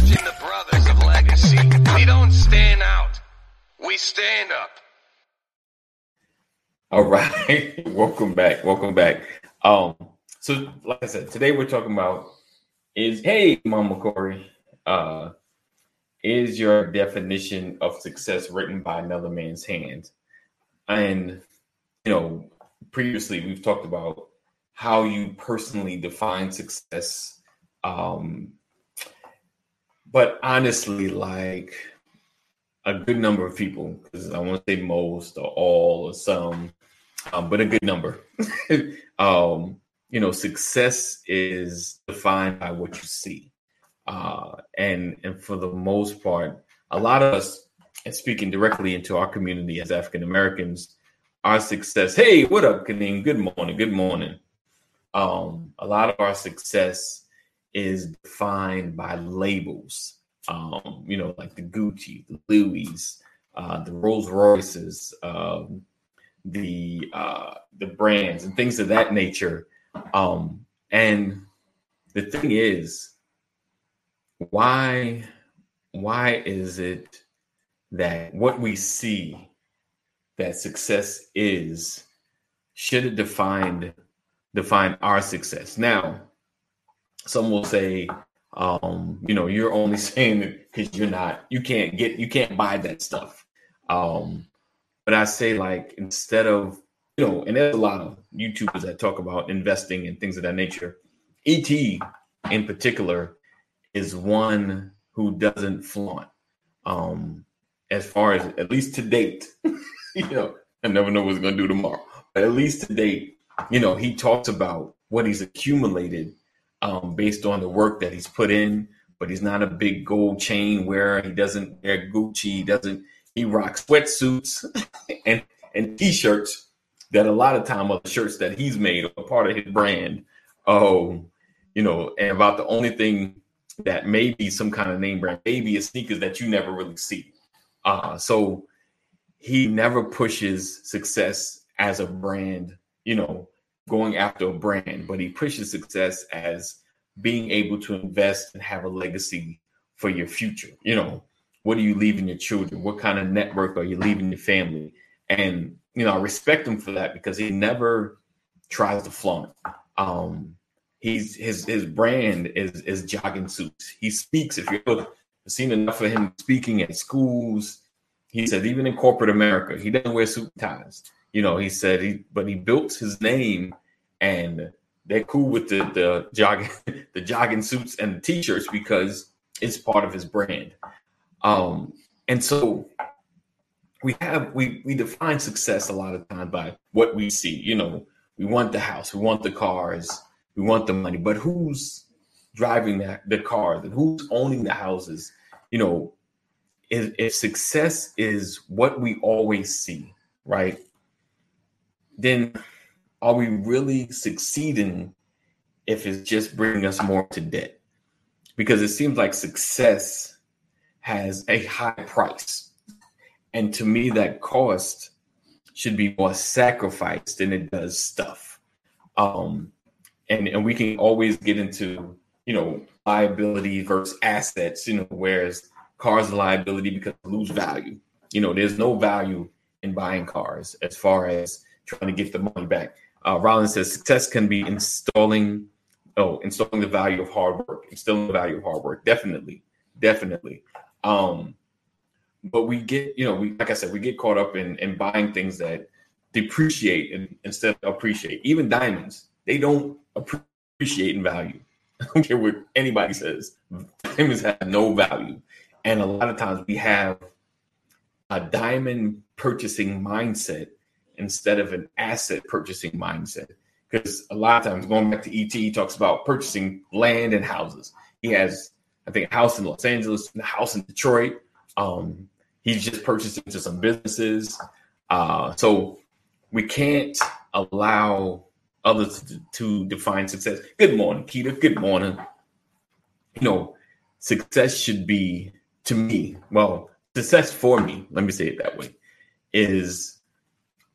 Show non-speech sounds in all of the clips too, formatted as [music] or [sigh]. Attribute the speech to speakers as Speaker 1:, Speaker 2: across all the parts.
Speaker 1: watching the brothers of legacy. We don't stand out. We stand up.
Speaker 2: All right. [laughs] Welcome back. Welcome back. Um, so like I said, today we're talking about is hey Mama Corey, uh, is your definition of success written by another man's hand? And you know, previously we've talked about how you personally define success. Um, but honestly, like a good number of people, because I want to say most or all or some, um, but a good number. [laughs] um, you know, success is defined by what you see, uh, and and for the most part, a lot of us, and speaking directly into our community as African Americans, our success. Hey, what up, Kadeem? Good morning. Good morning. Um, a lot of our success is defined by labels. Um, you know, like the Gucci, the Louis, uh, the Rolls Royces, um, the uh, the brands and things of that nature. Um, and the thing is, why why is it that what we see that success is should have defined define our success? Now, some will say, um, you know, you're only [laughs] saying it because you're not, you can't get, you can't buy that stuff. Um, but I say like instead of you know, and there's a lot of YouTubers that talk about investing and things of that nature. ET in particular is one who doesn't flaunt. Um, as far as at least to date, [laughs] you know, I never know what's gonna do tomorrow. But at least to date, you know, he talks about what he's accumulated um, based on the work that he's put in. But he's not a big gold chain wearer. He doesn't wear Gucci. He doesn't he rocks sweatsuits [laughs] and and t-shirts that a lot of time are the shirts that he's made are part of his brand. Oh, you know, and about the only thing that may be some kind of name brand, maybe is sneakers that you never really see. Uh, so he never pushes success as a brand, you know, going after a brand, but he pushes success as being able to invest and have a legacy for your future. You know, what are you leaving your children? What kind of network are you leaving your family? And you know, I respect him for that because he never tries to flaunt. Um, he's his his brand is is jogging suits. He speaks. If you've seen enough of him speaking at schools, he says even in corporate America, he doesn't wear suit ties. You know, he said he but he built his name and they're cool with the the jogging [laughs] the jogging suits and the t-shirts because it's part of his brand. Um, and so we have we we define success a lot of time by what we see. You know, we want the house, we want the cars, we want the money, but who's driving that the cars and who's owning the houses? You know, if, if success is what we always see, right? Then are we really succeeding if it's just bringing us more to debt? Because it seems like success has a high price. And to me, that cost should be more sacrificed than it does stuff. Um, and, and we can always get into, you know, liability versus assets, you know, whereas cars are liability because lose value. You know, there's no value in buying cars as far as trying to get the money back. Uh, Rollins says success can be installing, oh, installing the value of hard work, instilling the value of hard work. Definitely, definitely. Um, but we get, you know, we like I said, we get caught up in in buying things that depreciate instead of appreciate. Even diamonds, they don't appreciate in value. [laughs] I don't care what anybody says. Diamonds have no value. And a lot of times we have a diamond purchasing mindset instead of an asset purchasing mindset. Because a lot of times, going back to ET, he talks about purchasing land and houses. He has I think a house in Los Angeles, and a house in Detroit. Um, he's just purchased into some businesses. Uh, so we can't allow others to, to define success. Good morning, Keita. Good morning. You know, success should be to me, well, success for me, let me say it that way, is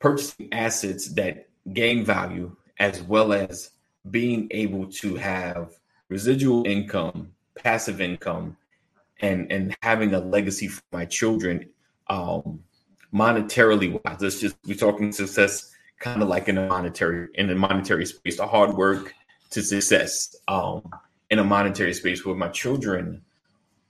Speaker 2: purchasing assets that gain value as well as being able to have residual income passive income and and having a legacy for my children um monetarily wise. Let's just we're talking success kind of like in a monetary in a monetary space the hard work to success um in a monetary space where my children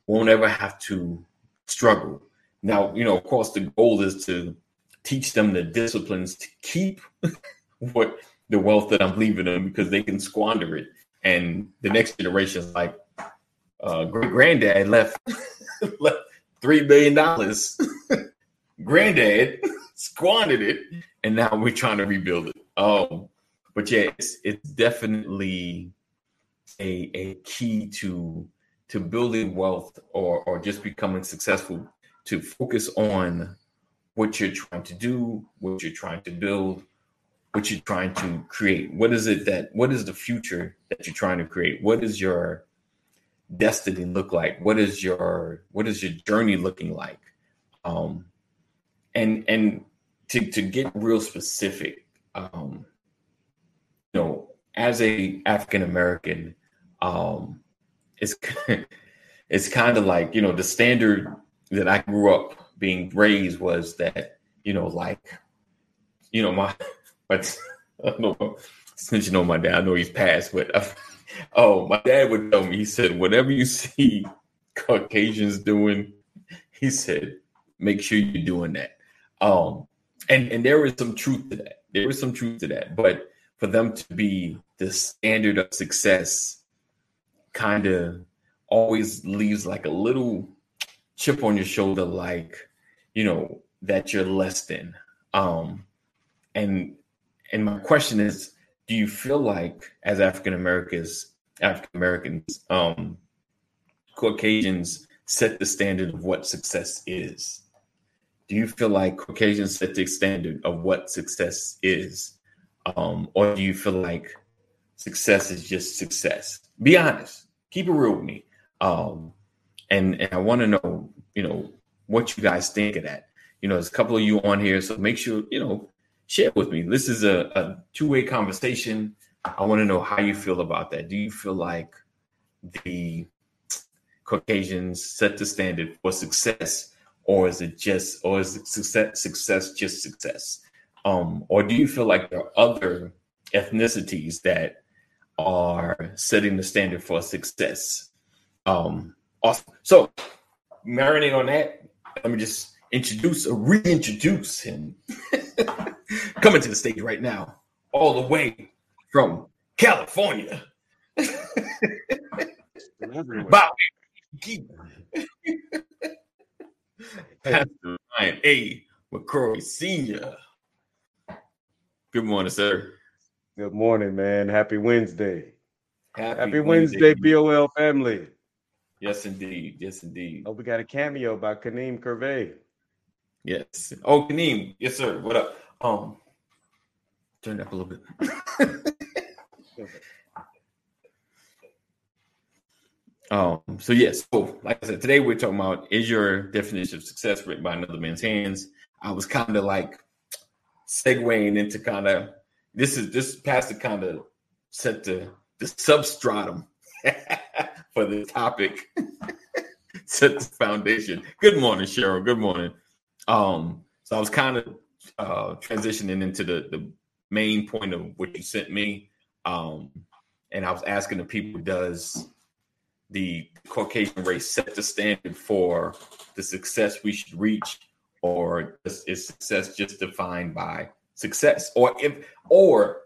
Speaker 2: won't ever have to struggle. Now you know of course the goal is to teach them the disciplines to keep [laughs] what the wealth that i'm leaving them because they can squander it and the next generation is like uh, granddad left [laughs] left three billion dollars. [laughs] granddad squandered it, and now we're trying to rebuild it. Oh, but yeah, it's it's definitely a a key to to building wealth or or just becoming successful. To focus on what you're trying to do, what you're trying to build, what you're trying to create. What is it that what is the future that you're trying to create? What is your destiny look like? What is your what is your journey looking like? Um, and and to to get real specific, um, you know, as a African American, um, it's [laughs] it's kind of like you know the standard that I grew up being raised was that you know like you know my [laughs] but I don't know since you know my dad, I know he's passed, but. I, [laughs] Oh, my dad would tell me, he said, whatever you see Caucasians doing, [laughs] he said, make sure you're doing that. Um, and, and there is some truth to that. There is some truth to that. But for them to be the standard of success kind of always leaves like a little chip on your shoulder, like, you know, that you're less than. Um, and and my question is, do you feel like as African Americans, African Americans, um, Caucasians set the standard of what success is? Do you feel like Caucasians set the standard of what success is? Um, or do you feel like success is just success? Be honest. Keep it real with me. Um, and, and I want to know, you know, what you guys think of that. You know, there's a couple of you on here, so make sure, you know, share with me. This is a, a two way conversation. I want to know how you feel about that. Do you feel like the Caucasians set the standard for success, or is it just, or is success, success just success? Um, or do you feel like there are other ethnicities that are setting the standard for success? Um, awesome. So, marinate on that. Let me just introduce or reintroduce him. [laughs] Coming to the stage right now, all the way from California. Bob Pastor Ryan A. McCrory Sr. Good morning, sir.
Speaker 3: Good morning, man. Happy Wednesday. Happy, Happy Wednesday, Wednesday, BOL family.
Speaker 2: Yes, indeed. Yes, indeed.
Speaker 3: Oh, we got a cameo by Kaneem Curvey.
Speaker 2: Yes. Oh, Kaneem. Yes, sir. What up? Um, turn it up a little bit. [laughs] um. So yes. So like I said, today we're talking about is your definition of success written by another man's hands. I was kind of like segueing into kind of this is this pastor kind of set the the substratum [laughs] for the topic. [laughs] set the foundation. Good morning, Cheryl. Good morning. Um, so I was kind of uh, transitioning into the the main point of what you sent me, um, and I was asking the people, does the Caucasian race set the standard for the success we should reach, or is success just defined by success, or if or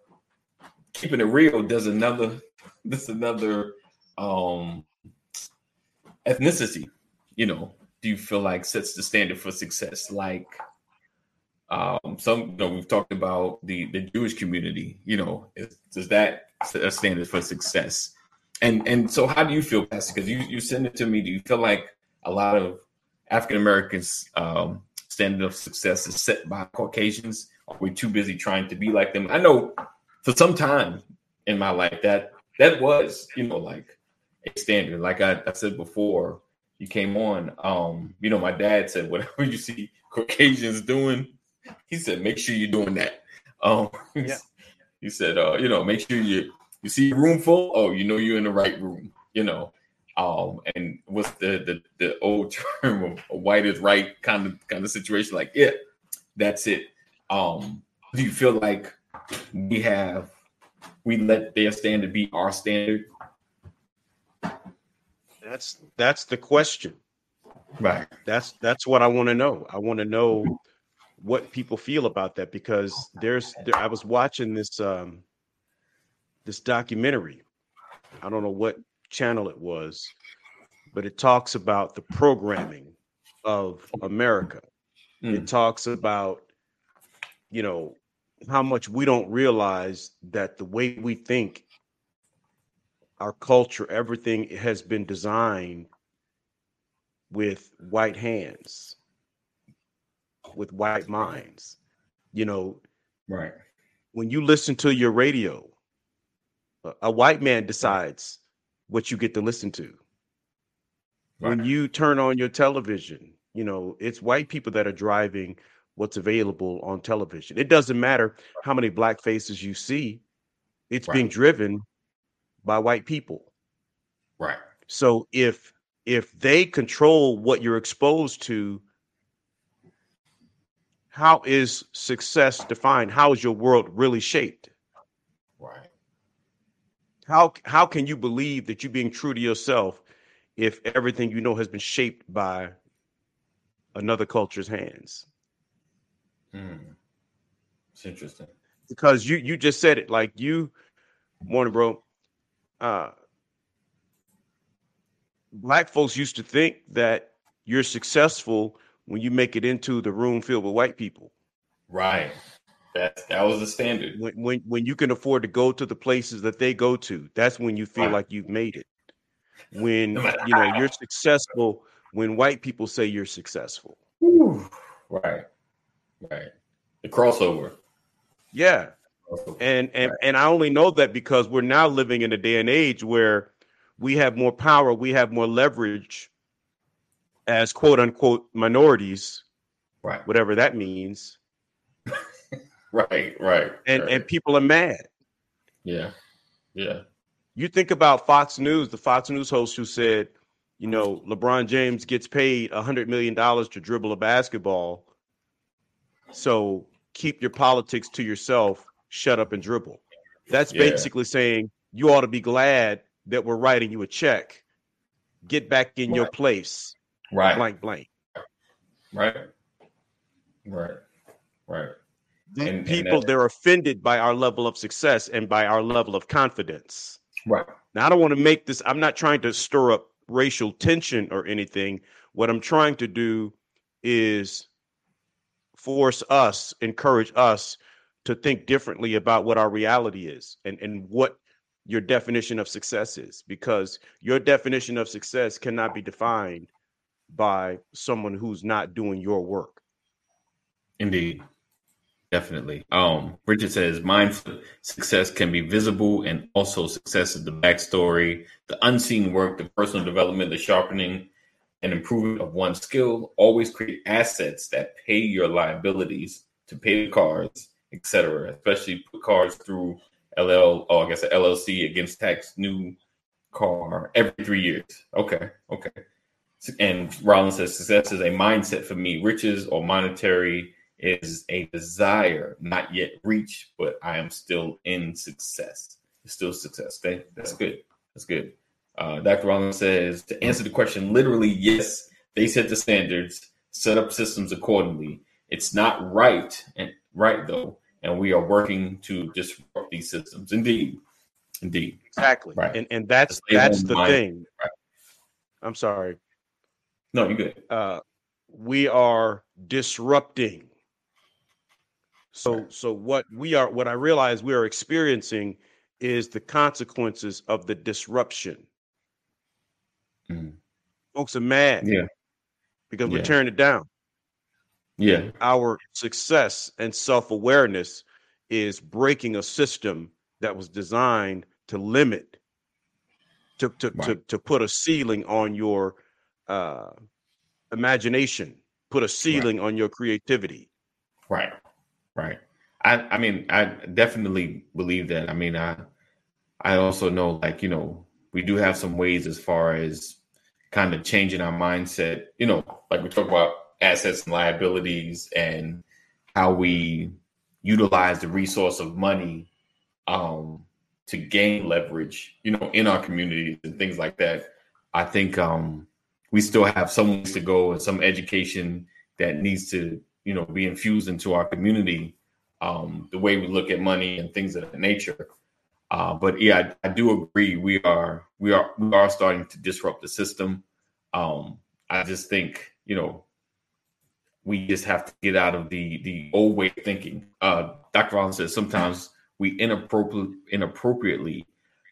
Speaker 2: keeping it real, does another [laughs] this another um ethnicity, you know, do you feel like sets the standard for success? Like um, some, you know, we've talked about the the Jewish community. You know, is, does that set a standard for success? And and so, how do you feel, Pastor? Because you you send it to me. Do you feel like a lot of African Americans' um, standard of success is set by Caucasians? Are we too busy trying to be like them? I know for some time in my life that that was, you know, like a standard. Like I, I said before, you came on, um, you know, my dad said, whatever you see Caucasians doing, he said, make sure you're doing that. Um, yeah. [laughs] he said, uh, you know, make sure you you see a room full. Oh, you know, you're in the right room. You know, Um, and what's the the the old [laughs] term of white is right kind of kind of situation? Like, yeah, that's it. Um, do you feel like we have we let their standard be our standard?
Speaker 3: That's that's the question.
Speaker 2: Right.
Speaker 3: That's that's what I want to know. I want to know what people feel about that because there's there, I was watching this um this documentary. I don't know what channel it was, but it talks about the programming of America. Mm. It talks about you know how much we don't realize that the way we think our culture everything has been designed with white hands with white minds. You know,
Speaker 2: right.
Speaker 3: When you listen to your radio, a, a white man decides what you get to listen to. Right. When you turn on your television, you know, it's white people that are driving what's available on television. It doesn't matter how many black faces you see, it's right. being driven by white people.
Speaker 2: Right.
Speaker 3: So if if they control what you're exposed to how is success defined? How is your world really shaped?
Speaker 2: Right.
Speaker 3: How how can you believe that you're being true to yourself if everything you know has been shaped by another culture's hands?
Speaker 2: Hmm. It's interesting.
Speaker 3: Because you you just said it like you morning, bro. Uh black folks used to think that you're successful when you make it into the room filled with white people.
Speaker 2: Right. That that was the standard.
Speaker 3: When when when you can afford to go to the places that they go to, that's when you feel like you've made it. When you know you're successful, when white people say you're successful.
Speaker 2: Right. Right. The crossover.
Speaker 3: Yeah. And and and I only know that because we're now living in a day and age where we have more power, we have more leverage as quote unquote minorities,
Speaker 2: right?
Speaker 3: Whatever that means. [laughs]
Speaker 2: right, right.
Speaker 3: And
Speaker 2: right.
Speaker 3: and people are mad.
Speaker 2: Yeah, yeah.
Speaker 3: You think about Fox News, the Fox News host who said, you know, LeBron James gets paid a hundred million dollars to dribble a basketball. So keep your politics to yourself. Shut up and dribble. That's yeah. basically saying you ought to be glad that we're writing you a check. Get back in right. your place
Speaker 2: Right.
Speaker 3: Blank, blank.
Speaker 2: Right. Right. Right.
Speaker 3: And, people, and they're offended by our level of success and by our level of confidence.
Speaker 2: Right.
Speaker 3: Now, I don't want to make this, I'm not trying to stir up racial tension or anything. What I'm trying to do is force us, encourage us to think differently about what our reality is and, and what your definition of success is, because your definition of success cannot be defined by someone who's not doing your work.
Speaker 2: Indeed. Definitely. Um, Richard says mindful success can be visible and also success is the backstory, the unseen work, the personal development, the sharpening and improvement of one's skill. Always create assets that pay your liabilities to pay the cards, etc. Especially put cars through LL, oh, I guess a LLC against tax new car every three years. Okay, okay. And Rollins says success is a mindset for me. Riches or monetary is a desire, not yet reached, but I am still in success. It's still success. Okay? That's good. That's good. Uh, Dr. Rollins says to answer the question, literally, yes, they set the standards, set up systems accordingly. It's not right and right though, and we are working to disrupt these systems. Indeed, indeed,
Speaker 3: exactly. Right. And and that's that's the mind. thing. Right. I'm sorry.
Speaker 2: No, you're good.
Speaker 3: Uh, we are disrupting. So, so what we are, what I realize we are experiencing is the consequences of the disruption. Mm. Folks are mad,
Speaker 2: yeah,
Speaker 3: because we're tearing it down.
Speaker 2: Yeah,
Speaker 3: our success and self awareness is breaking a system that was designed to limit, to to right. to, to put a ceiling on your uh, imagination, put a ceiling right. on your creativity.
Speaker 2: Right, right. I, I mean, I definitely believe that. I mean, I, I also know, like you know, we do have some ways as far as kind of changing our mindset. You know, like we talk about assets and liabilities and how we utilize the resource of money um, to gain leverage, you know, in our communities and things like that. I think um, we still have some ways to go and some education that needs to, you know, be infused into our community. Um, the way we look at money and things of that nature. Uh, but yeah, I, I, do agree. We are we are we are starting to disrupt the system. Um, I just think you know we just have to get out of the the old way of thinking. Uh, Dr. Rollins says sometimes we inappropriately inappropriately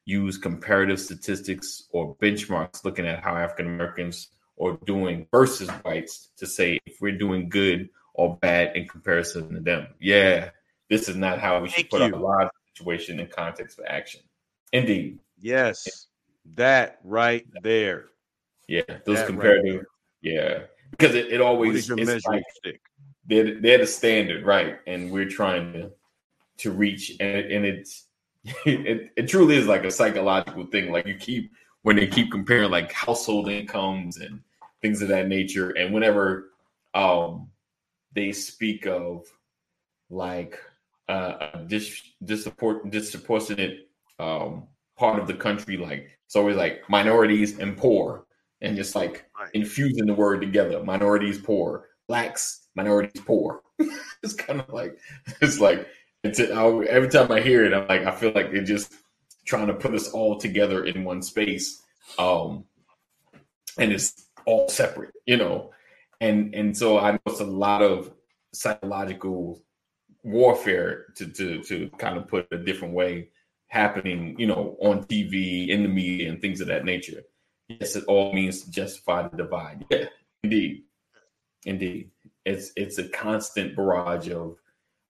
Speaker 2: use comparative statistics or benchmarks looking at how African Americans are doing versus whites to say if we're doing good or bad in comparison to them. Yeah, this is not how we should Thank put you. our lives situation in context for action. Indeed.
Speaker 3: Yes, that right there.
Speaker 2: Yeah, those that comparative. Right yeah, because it, it always it's like, stick? They're, they're the standard, right? And we're trying to to reach, and it, and it's [laughs] it, it truly is like a psychological thing. Like you keep when they keep comparing like household incomes and things of that nature, and whenever um they speak of like uh, a dis- disproportionate, disproportionate um, part of the country, like it's always like minorities and poor, and just like right. infusing the word together. Minorities poor, blacks, minorities poor. [laughs] it's kind of like it's like it's, every time I hear it, I'm like I feel like they're just trying to put us all together in one space, um, and it's all separate, you know. And and so I know it's a lot of psychological warfare to to to kind of put a different way happening, you know, on TV, in the media, and things of that nature. Yes, it all means to justify the divide. Yeah, indeed, indeed. It's it's a constant barrage of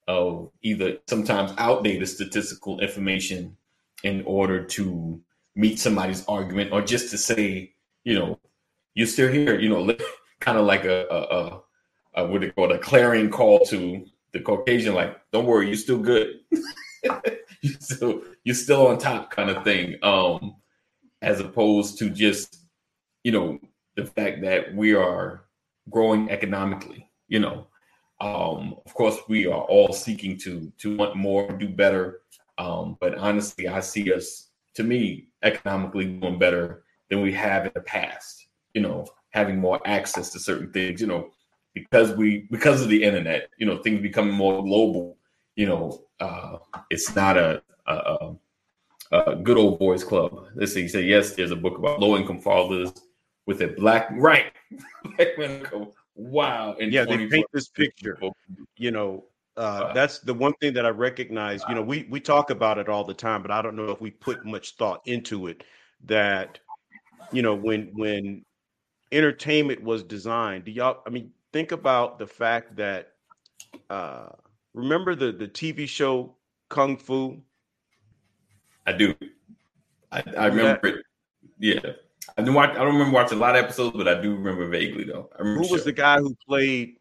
Speaker 2: of either sometimes outdated statistical information in order to meet somebody's argument or just to say, you know, you're still here, you know, [laughs] kind of like a, a, a, a what they call a clarion call to the Caucasian, like, don't worry, you're still good. [laughs] you still you're still on top kind of thing. Um, as opposed to just, you know, the fact that we are growing economically, you know. Um, of course, we are all seeking to to want more, do better. Um, but honestly, I see us, to me, economically doing better than we have in the past. You know, having more access to certain things. You know, because we because of the internet, you know, things becoming more global. You know, uh, it's not a, a, a good old boys club. Let's see. He said yes. There's a book about low income fathers with a black right. [laughs] wow.
Speaker 3: And yeah, they paint this picture. You know, uh, that's the one thing that I recognize. You know, we we talk about it all the time, but I don't know if we put much thought into it. That you know, when when entertainment was designed, do y'all? I mean, think about the fact that uh, remember the the TV show Kung Fu.
Speaker 2: I do. I, I remember it. Yeah, I do watch. I don't remember watching a lot of episodes, but I do remember vaguely though.
Speaker 3: who was the, guy who played?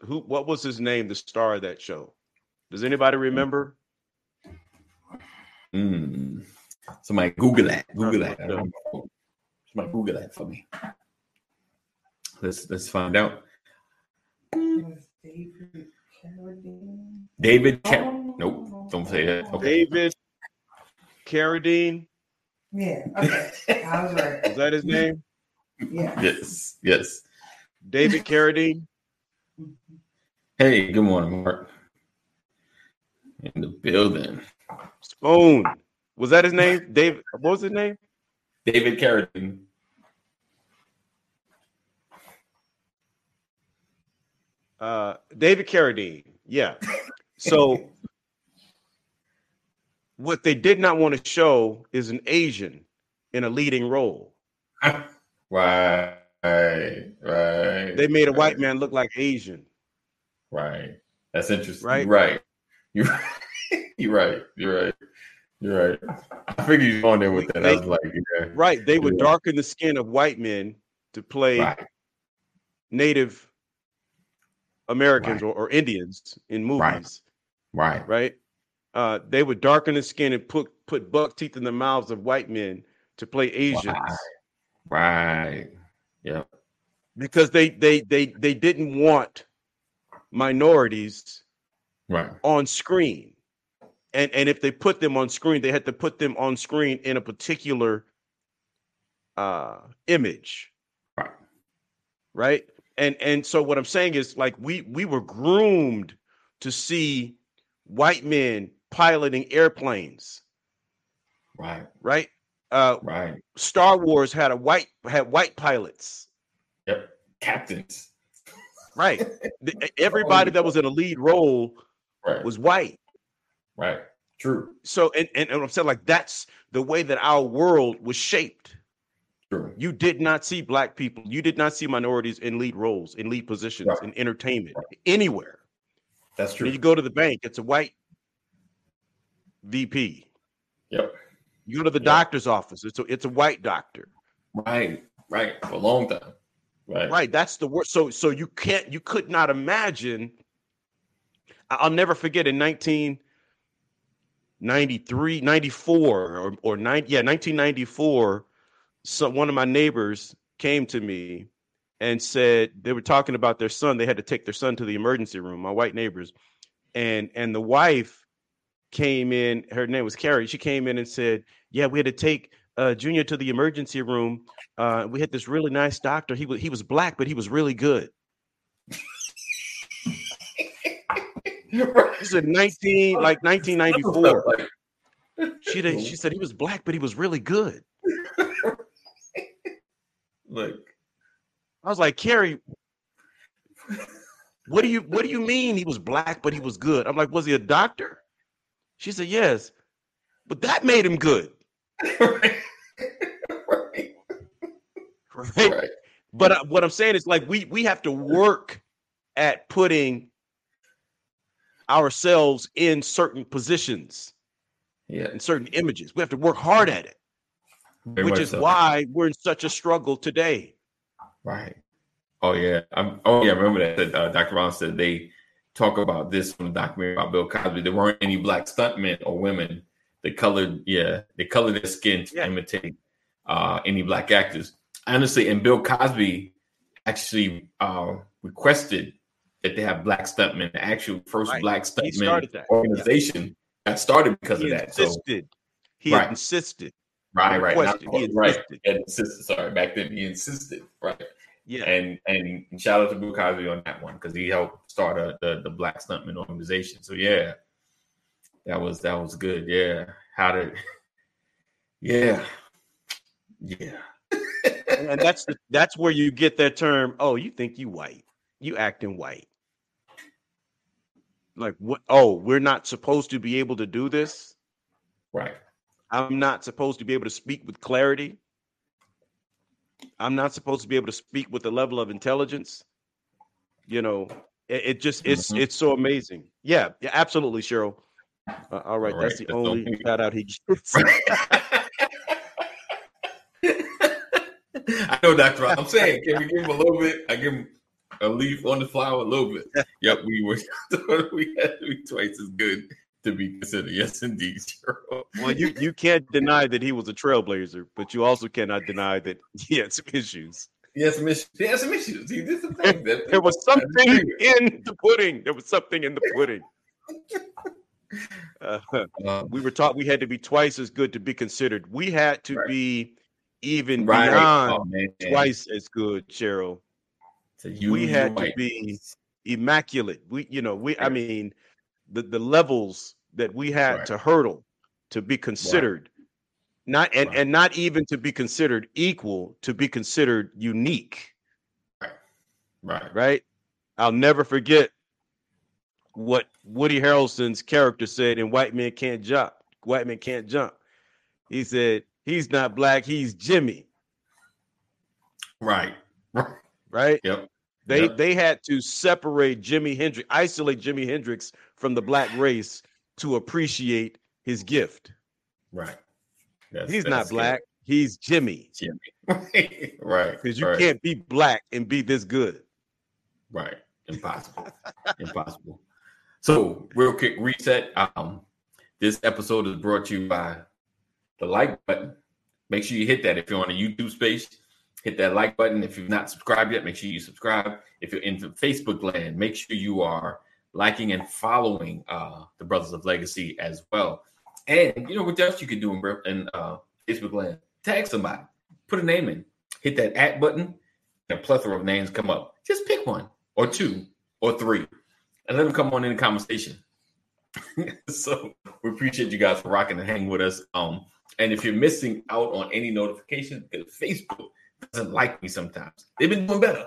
Speaker 3: Who? What was his name? The star of that show. Does anybody remember?
Speaker 2: Mm. Somebody Google that. Google that. Somebody Google that for me. Let's let's find out. David oh. Nope, don't say that.
Speaker 3: Okay. David Carradine.
Speaker 4: Yeah. Okay. I was right.
Speaker 3: Is that his name?
Speaker 4: Yeah.
Speaker 2: Yes. Yes.
Speaker 3: David Carradine.
Speaker 2: Hey, good morning, Mark. In the building.
Speaker 3: Spoon. Was that his name? David. What was his name?
Speaker 2: David Carradine.
Speaker 3: Uh, David Carradine. Yeah. So [laughs] what they did not want to show is an Asian in a leading role.
Speaker 2: right. [laughs] Right. Right.
Speaker 3: They made
Speaker 2: a
Speaker 3: white man look like Asian.
Speaker 2: Right. That's interesting. Right. Right. You're right. [laughs] You're right. You're right. You're right. I figured you on there with that. They, I was like, yeah.
Speaker 3: Right. They would yeah. darken the skin of white men to play right. native Americans right. or, or, Indians in movies.
Speaker 2: Right.
Speaker 3: Right. Uh, they would darken the skin and put put buck teeth in the mouths of white men to play Asians
Speaker 2: Right. right. Yep.
Speaker 3: because they they they they didn't want minorities
Speaker 2: Right.
Speaker 3: on screen. And and if they put them on screen, they had to put them on screen in a particular uh image.
Speaker 2: Right.
Speaker 3: Right? And and so what I'm saying is like we we were groomed to see white men piloting airplanes,
Speaker 2: Right.
Speaker 3: right? Uh
Speaker 2: Right.
Speaker 3: Star Wars had a white had white pilots.
Speaker 2: Yep. Captains.
Speaker 3: Right. [laughs] Everybody that was in a lead role
Speaker 2: Right.
Speaker 3: was white.
Speaker 2: right. True.
Speaker 3: So and, and, and I'm saying like that's the way that our world was shaped.
Speaker 2: True.
Speaker 3: You did not see black people, you did not see minorities in lead roles, in lead positions,
Speaker 2: Right.
Speaker 3: in entertainment,
Speaker 2: Right.
Speaker 3: anywhere.
Speaker 2: That's true.
Speaker 3: You go to the bank, it's a white VP.
Speaker 2: Yep.
Speaker 3: You go to the
Speaker 2: Yep.
Speaker 3: doctor's office, it's a it's a white doctor.
Speaker 2: Right. Right. For a long time. Right.
Speaker 3: Right. That's the word. So so you can't you could not imagine. I'll never forget in 1993, 94 or or nine, yeah, 1994, so one of my neighbors came to me and said they were talking about their son. They had to take their son to the emergency room, my white neighbors. And and the wife came in, her name was Carrie. She came in and said, Yeah, we had to take uh, Junior to the emergency room uh, we had this really nice doctor. He was he was black, but he was really good. [laughs] This is in 19 like 1994. She did, she said he was black, but he was really good. [laughs]
Speaker 2: like,
Speaker 3: I was like, Carrie, what do you what do you mean he was black, but he was good? I'm like, was he a doctor? She said, yes, but that made him good, [laughs]
Speaker 2: right. right.
Speaker 3: right? But uh, what I'm saying is like we we have to work at putting ourselves in certain positions
Speaker 2: Yeah.
Speaker 3: and certain images. We have to work hard at it.
Speaker 2: Very
Speaker 3: which is
Speaker 2: so.
Speaker 3: why we're in such a struggle today.
Speaker 2: Right. Oh yeah. I'm, oh yeah. I remember that. that, Uh, Dr. Brown said they talk about this from the documentary about Bill Cosby. There weren't any black stuntmen or women. They colored, yeah, they colored their skin to
Speaker 3: Yeah.
Speaker 2: imitate uh, any black actors. Honestly, and Bill Cosby actually uh, requested that they have black stuntmen. The actual first
Speaker 3: Right.
Speaker 2: black
Speaker 3: He
Speaker 2: stuntman
Speaker 3: started that.
Speaker 2: got started because
Speaker 3: He
Speaker 2: of that. So
Speaker 3: insisted. He
Speaker 2: Right.
Speaker 3: insisted.
Speaker 2: right, right, not-.
Speaker 3: He
Speaker 2: right.
Speaker 3: insisted.
Speaker 2: And insisted. Sorry, back then he insisted. Right.
Speaker 3: Yeah.
Speaker 2: and and shout out to Bill Cosby on that one because he helped start a, the the Black Stuntman organization. So yeah, that was that was good. Yeah, how to, [laughs] yeah, yeah, [laughs]
Speaker 3: and that's the, that's where you get that term. Oh, you think you white? You acting white? Like what? Oh, we're not supposed to be able to do this.
Speaker 2: right,
Speaker 3: I'm not supposed to be able to speak with clarity. I'm not supposed to be able to speak with a level of intelligence. You know, it, it just it's
Speaker 2: Mhm.
Speaker 3: it's so amazing. Yeah, yeah, absolutely, Cheryl. Uh, all right,
Speaker 2: All
Speaker 3: that's the
Speaker 2: that's
Speaker 3: only
Speaker 2: okay.
Speaker 3: shout out he gets. [laughs]
Speaker 2: I know, Doctor. I'm saying, can we give him a little bit? I give him a leaf on the flower a little bit. [laughs] Yep, we were [laughs] we had to be twice as good to be considered. Yes, indeed, Cheryl.
Speaker 3: well, you you can't deny that he was a trailblazer, but you also cannot deny that [laughs] he had some issues.
Speaker 2: He had some issues. He had some issues. He did some things. That, [laughs]
Speaker 3: There was something in the pudding. There was something in the pudding. [laughs] Uh,
Speaker 2: Um,
Speaker 3: we were taught we had to be twice as good to be considered. We had to
Speaker 2: Right.
Speaker 3: be even
Speaker 2: right.
Speaker 3: beyond
Speaker 2: Oh,
Speaker 3: twice as good, Cheryl.
Speaker 2: So you,
Speaker 3: we had to be immaculate. We, you know, we. I mean, the the levels that we had
Speaker 2: Right.
Speaker 3: to hurdle to be considered, not and
Speaker 2: Right.
Speaker 3: and not even to be considered equal, to be considered unique.
Speaker 2: right.
Speaker 3: Right? I'll never forget what Woody Harrelson's character said in White Men Can't Jump. White Men Can't Jump. He said he's not black, he's Jimi.
Speaker 2: Right. Right. [laughs]
Speaker 3: Right?
Speaker 2: Yep.
Speaker 3: They they had to separate Jimi Hendrix, isolate Jimi Hendrix from the black race to appreciate his gift.
Speaker 2: Right. That's,
Speaker 3: He's not
Speaker 2: that's
Speaker 3: black, he's
Speaker 2: Jimi. Jimi. [laughs] right.
Speaker 3: Because you
Speaker 2: right,
Speaker 3: can't be black and be this good.
Speaker 2: Right. Impossible. Impossible. So, real quick reset. Um, this episode is brought to you by the like button. make sure you hit that. If you're on a YouTube space, hit that like button. If you've not subscribed yet, make sure you subscribe. If you're in Facebook land, make sure you are liking and following uh, the Brothers of Legacy as well. And you know what else you can do in, in uh, Facebook land? Tag somebody, put a name in, hit that at button, and a plethora of names come up. Just pick one or two or three, and let them come on in the conversation. [laughs] so we appreciate you guys for rocking and hanging with us. Um, and if you're missing out on any notifications, because Facebook doesn't like me sometimes, they've been doing better.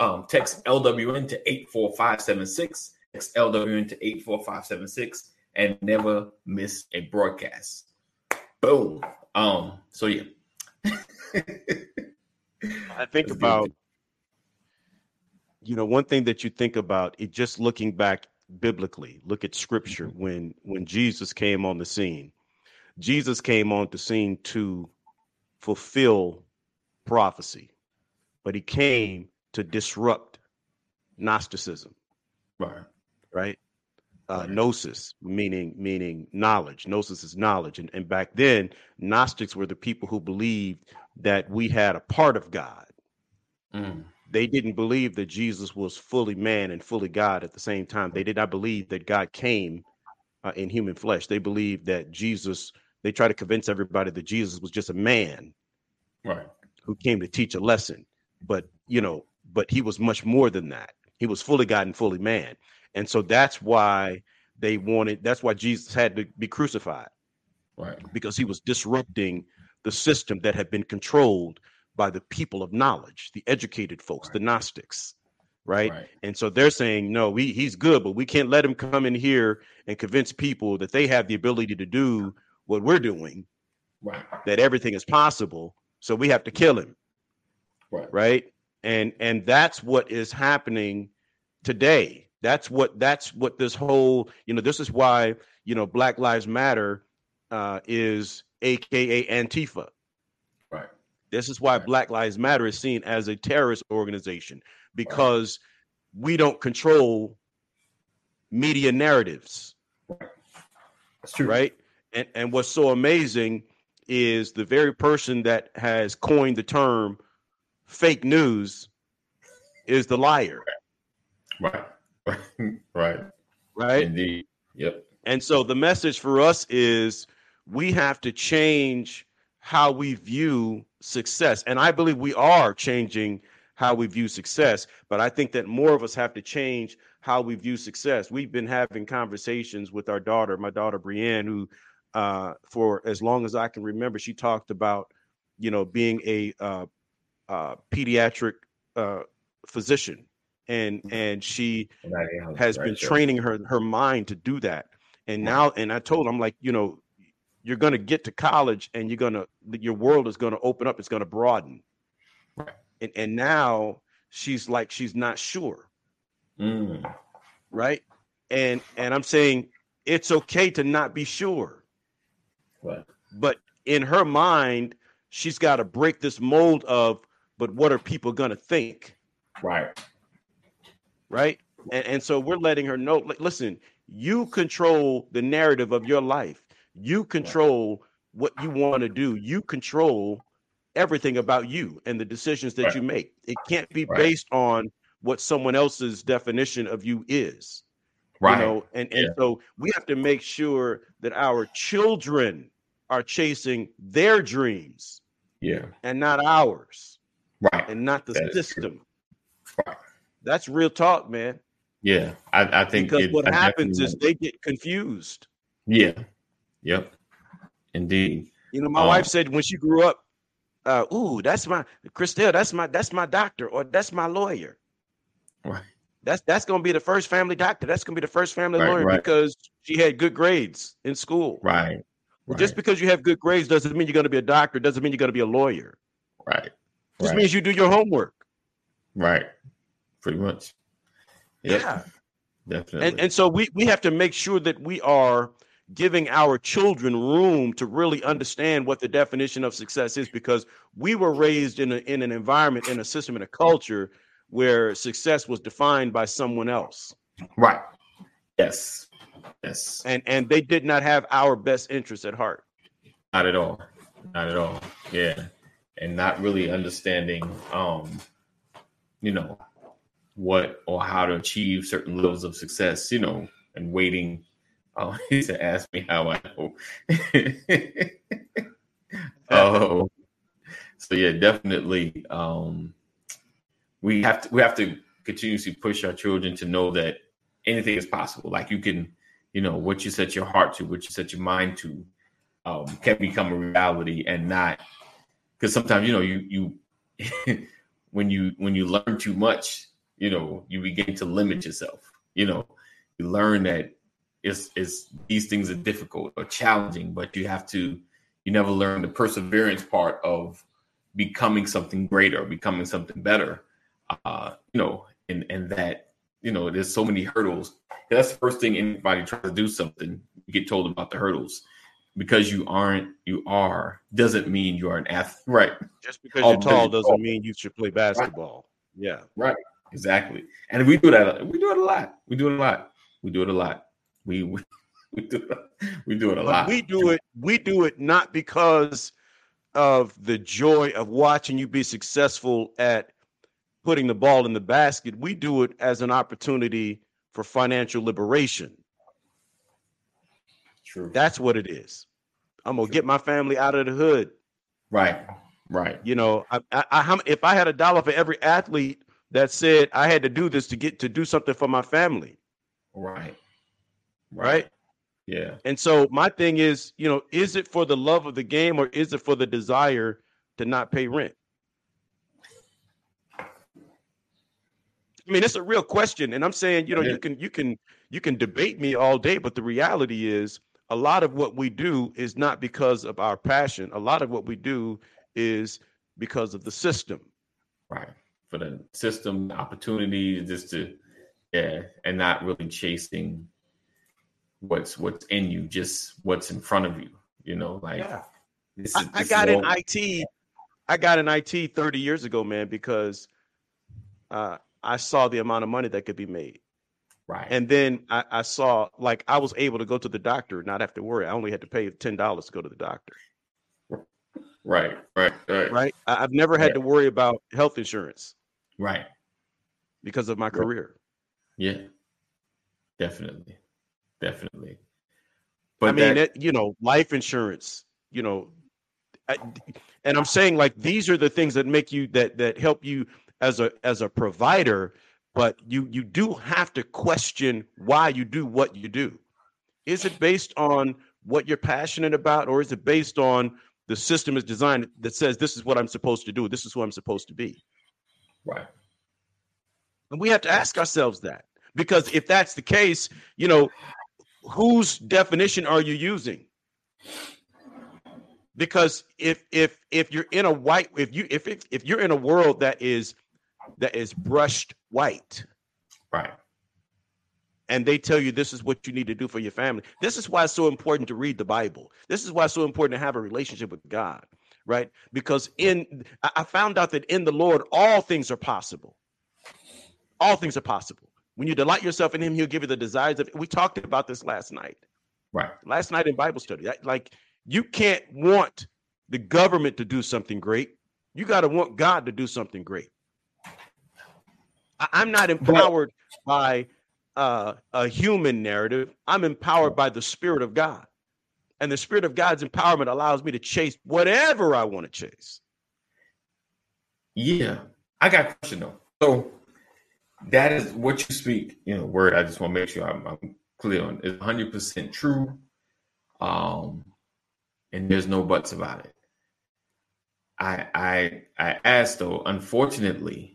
Speaker 2: Um, text LWN to 84576, text LWN to 84576, and never miss a broadcast. Boom. Um, so yeah. [laughs]
Speaker 3: I think about, you know, one thing that you think about it just looking back biblically, look at scripture
Speaker 2: Mm-hmm.
Speaker 3: when when Jesus came on the scene. Jesus came on the scene to fulfill prophecy, but he came to disrupt Gnosticism,
Speaker 2: Right.
Speaker 3: right? Uh, gnosis meaning meaning knowledge. Gnosis is knowledge, and, and back then Gnostics were the people who believed that we had a part of God.
Speaker 2: Mm.
Speaker 3: They didn't believe that Jesus was fully man and fully God at the same time. They did not believe that God came uh, in human flesh. They believed that Jesus. They try to convince everybody that Jesus was just a man
Speaker 2: Right.
Speaker 3: Who came to teach a lesson, but you know, but he was much more than that. He was fully God and fully man, and so that's why they wanted. That's why Jesus had to be crucified
Speaker 2: Right.
Speaker 3: because he was disrupting the system that had been controlled by the people of knowledge, the educated folks, the Gnostics, right?
Speaker 2: Right.
Speaker 3: And so they're saying, no, we he's good, but we can't let him come in here and convince people that they have the ability to do what we're doing,
Speaker 2: Right.
Speaker 3: that everything is possible. So we have to kill him,
Speaker 2: Right.
Speaker 3: right? And and that's what is happening today. That's what that's what this whole, you know, this is why, you know, Black Lives Matter uh is aka Antifa.
Speaker 2: Right.
Speaker 3: This is why
Speaker 2: Right.
Speaker 3: Black Lives Matter is seen as a terrorist organization because we don't control media narratives,
Speaker 2: That's true.
Speaker 3: right? And and what's so amazing is the very person that has coined the term fake news is the liar,
Speaker 2: Right. [laughs] Right.
Speaker 3: right?
Speaker 2: Indeed. Yep.
Speaker 3: And so the message for us is we have to change how we view success. And I believe we are changing how we view success, but I think that more of us have to change how we view success. We've been having conversations with our daughter, my daughter Brienne, who uh, for as long as I can remember, she talked about, you know, being a uh, uh, pediatric uh, physician, and and she has been training her her mind to do that. And now and i told him like you know you're going to get to college and you're going to your world is going to open up it's going to broaden.
Speaker 2: Right.
Speaker 3: and and now she's like she's not sure.
Speaker 2: Mm.
Speaker 3: right? And and i'm saying it's okay to not be sure
Speaker 2: Right.
Speaker 3: but in her mind she's got to break this mold of but what are people going to think
Speaker 2: Right.
Speaker 3: right? And, and so we're letting her know, like, listen, you control the narrative of your life. You control what you want to do. You control everything about you and the decisions that
Speaker 2: Right.
Speaker 3: you make. It can't be
Speaker 2: Right.
Speaker 3: based on what someone else's definition of you is.
Speaker 2: Right.
Speaker 3: You know, and, and
Speaker 2: Yeah.
Speaker 3: so we have to make sure that our children are chasing their dreams
Speaker 2: yeah.
Speaker 3: and not ours
Speaker 2: Right.
Speaker 3: and not the
Speaker 2: That
Speaker 3: system.
Speaker 2: Right.
Speaker 3: That's real talk, man.
Speaker 2: Yeah. I, I think
Speaker 3: because
Speaker 2: it-
Speaker 3: what
Speaker 2: I
Speaker 3: happens is they get confused.
Speaker 2: Yeah. Yep. Indeed.
Speaker 3: You know, my
Speaker 2: Um,
Speaker 3: wife said when she grew up, uh, "Ooh, that's my Christelle. That's my that's my doctor, or that's my lawyer.
Speaker 2: Right.
Speaker 3: That's that's gonna be the first family doctor. That's gonna be the first family
Speaker 2: Right,
Speaker 3: lawyer
Speaker 2: right.
Speaker 3: because she had good grades in school.
Speaker 2: Right. Right.
Speaker 3: Just because you have good grades doesn't mean you're gonna be a doctor. Doesn't mean you're gonna be a lawyer.
Speaker 2: right.
Speaker 3: Just
Speaker 2: Right.
Speaker 3: means you do your homework.
Speaker 2: Right. Pretty much. Yep.
Speaker 3: Yeah.
Speaker 2: Definitely.
Speaker 3: And and so we we have to make sure that we are giving our children room to really understand what the definition of success is because we were raised in a, in an environment in a system in a culture where success was defined by someone else
Speaker 2: right. Yes. Yes.
Speaker 3: and and they did not have our best interests at heart
Speaker 2: Not at all. not at all. Yeah, and not really understanding, um, you know, what or how to achieve certain levels of success. You know, and waiting. Oh, he said, "Ask me how I know." [laughs] oh, so yeah, definitely. Um, we have to we have to continuously push our children to know that anything is possible. Like you can, you know, what you set your heart to, what you set your mind to, um, can become a reality and not because sometimes you know you you [laughs] when you when you learn too much, you know, you begin to limit yourself. You know, you learn that it's it's these things are difficult or challenging, but you have to you never learn the perseverance part of becoming something greater, becoming something better. Uh, you know, and and that you know, there's so many hurdles. That's the first thing anybody tries to do something, you get told about the hurdles. Because you aren't, you are, doesn't mean you are an athlete. Right.
Speaker 3: Just because you're tall doesn't mean you should play basketball. Right. Yeah.
Speaker 2: Right. Exactly. And we do that. We do it a lot. We do it a lot. We do it a lot. We we, [laughs] we do it, we do it a
Speaker 3: but
Speaker 2: lot.
Speaker 3: We do it. We do it not because of the joy of watching you be successful at putting the ball in the basket. We do it as an opportunity for financial liberation.
Speaker 2: True.
Speaker 3: That's what it is. I'm gonna True. get my family out of the hood.
Speaker 2: Right. Right.
Speaker 3: You know, I, I, I, if I had a dollar for every athlete that said I had to do this to get to do something for my family.
Speaker 2: Right.
Speaker 3: Right. right?
Speaker 2: Yeah.
Speaker 3: And so my thing is, you know, is it for the love of the game or is it for the desire to not pay rent? I mean, it's a real question, and I'm saying, you know, you can you can you can debate me all day, but the reality is, a lot of what we do is not because of our passion. A lot of what we do is because of the system.
Speaker 2: Right. For the system, opportunity, just to yeah, and not really chasing what's what's in you, just what's in front of you. You know, like
Speaker 3: yeah. this, I, I got an IT. I got an IT 30 years ago, man, because uh, I saw the amount of money that could be made.
Speaker 2: Right.
Speaker 3: And then I, I, saw like I was able to go to the doctor, not have to worry. I only had to pay ten dollars to go to the doctor.
Speaker 2: Right, right, right.
Speaker 3: Right. I, have never had to worry about health insurance.
Speaker 2: Right.
Speaker 3: Because of my right. career.
Speaker 2: Yeah. Definitely. Definitely. But
Speaker 3: I mean, that, you know, life insurance, you know, I, and I'm saying like these are the things that make you that that help you as a as a provider, but you you do have to question why you do what you do. Is it based on what you're passionate about, or is it based on the system is designed that says this is what I'm supposed to do, this is who I'm supposed to be?
Speaker 2: Right.
Speaker 3: And we have to ask ourselves that because if that's the case, you know, whose definition are you using? Because if if if you're in a white if you if if, if you're in a world that is that is brushed white.
Speaker 2: Right.
Speaker 3: And they tell you this is what you need to do for your family. This is why it's so important to read the Bible. This is why it's so important to have a relationship with God, right? Because in I found out that in the Lord all things are possible. All things are possible. When you delight yourself in him, he'll give you the desires of we talked about this last night.
Speaker 2: Right.
Speaker 3: Last night in Bible study. Like you can't want the government to do something great. You got to want God to do something great. I'm not empowered by uh, a human narrative. I'm empowered by the Spirit of God. And the Spirit of God's empowerment allows me to chase whatever I want to chase.
Speaker 2: Yeah. I got a question though. So that is what you speak, you know, word. I just want to make sure I'm, I'm clear on is 100% true. Um, and there's no buts about it. I I I asked though, unfortunately,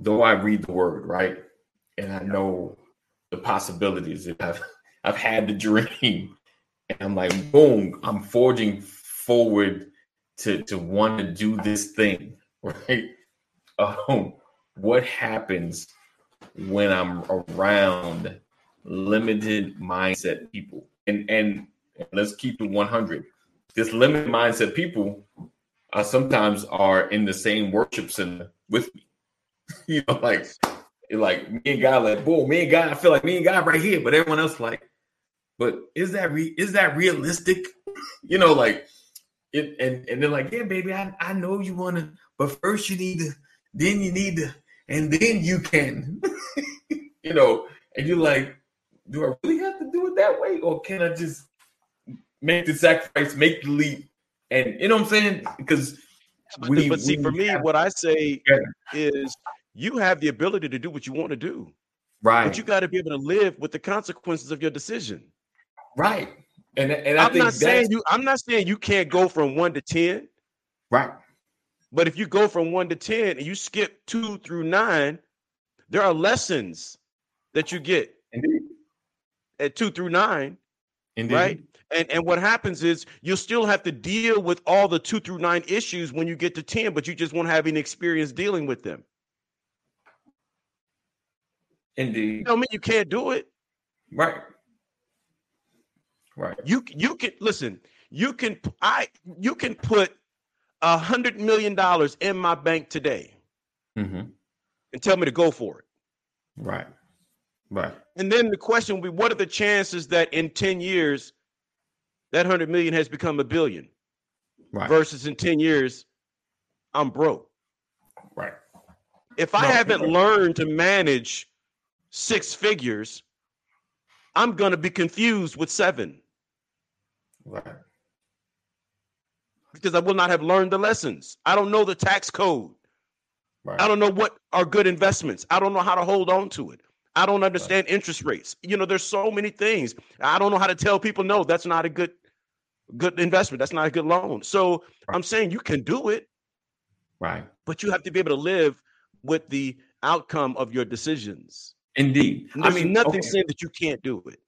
Speaker 2: though I read the word, right? And I know the possibilities. I've [laughs] I've had the dream. And I'm like, boom, I'm forging forward to to want to do this thing, [laughs] right? Um, what happens when I'm around limited mindset people? And and let's keep it 100. This limited mindset people uh, sometimes are in the same worship center with me. [laughs] you know, like like me and God, like boom, me and God, I feel like me and God right here, but everyone else like, but is that re- is that realistic? [laughs] you know, like it, and and they're like, yeah, baby, I, I know you want to, but first you need to, then you need to, and then you can, [laughs] you know, and you're like, do I really have to do it that way, or can I just make the sacrifice, make the leap, and you know what I'm saying? Because
Speaker 3: But,
Speaker 2: we,
Speaker 3: but see,
Speaker 2: we
Speaker 3: for me, what I say
Speaker 2: Yeah.
Speaker 3: is you have the ability to do what you want to do,
Speaker 2: right,
Speaker 3: but you got to be able to live with the consequences of your decision.
Speaker 2: right, and and I
Speaker 3: I'm
Speaker 2: think
Speaker 3: not saying you. I'm not saying you can't go from one to ten.
Speaker 2: right,
Speaker 3: But if you go from one to 10 and you skip two through nine, there are lessons that you get
Speaker 2: indeed,
Speaker 3: at two through nine,
Speaker 2: indeed,
Speaker 3: right? And and what happens is you'll still have to deal with all the two through nine issues when you get to 10, but you just won't have any experience dealing with them.
Speaker 2: Indeed,
Speaker 3: Tell me you can't do it.
Speaker 2: right, right,
Speaker 3: You you can listen, you can I you can put a hundred million dollars in my bank today
Speaker 2: hmm
Speaker 3: and tell me to go for it.
Speaker 2: right, right,
Speaker 3: And then the question will be what are the chances that in 10 years that 100 million has become a billion
Speaker 2: right,
Speaker 3: versus in 10 years I'm broke.
Speaker 2: right,
Speaker 3: If I
Speaker 2: No,
Speaker 3: haven't
Speaker 2: right.
Speaker 3: learned to manage six figures, I'm going to be confused with seven
Speaker 2: right,
Speaker 3: because I will not have learned the lessons. I don't know the tax code.
Speaker 2: right.
Speaker 3: I don't know what are good investments. I don't know how to hold on to it. I don't understand interest rates. You know, there's so many things. I don't know how to tell people no, that's not a good good investment. That's not a good loan. So I'm saying you can do it,
Speaker 2: right.
Speaker 3: but you have to be able to live with the outcome of your decisions.
Speaker 2: Indeed.
Speaker 3: And
Speaker 2: I mean,
Speaker 3: nothing
Speaker 2: okay,
Speaker 3: saying that you can't do it.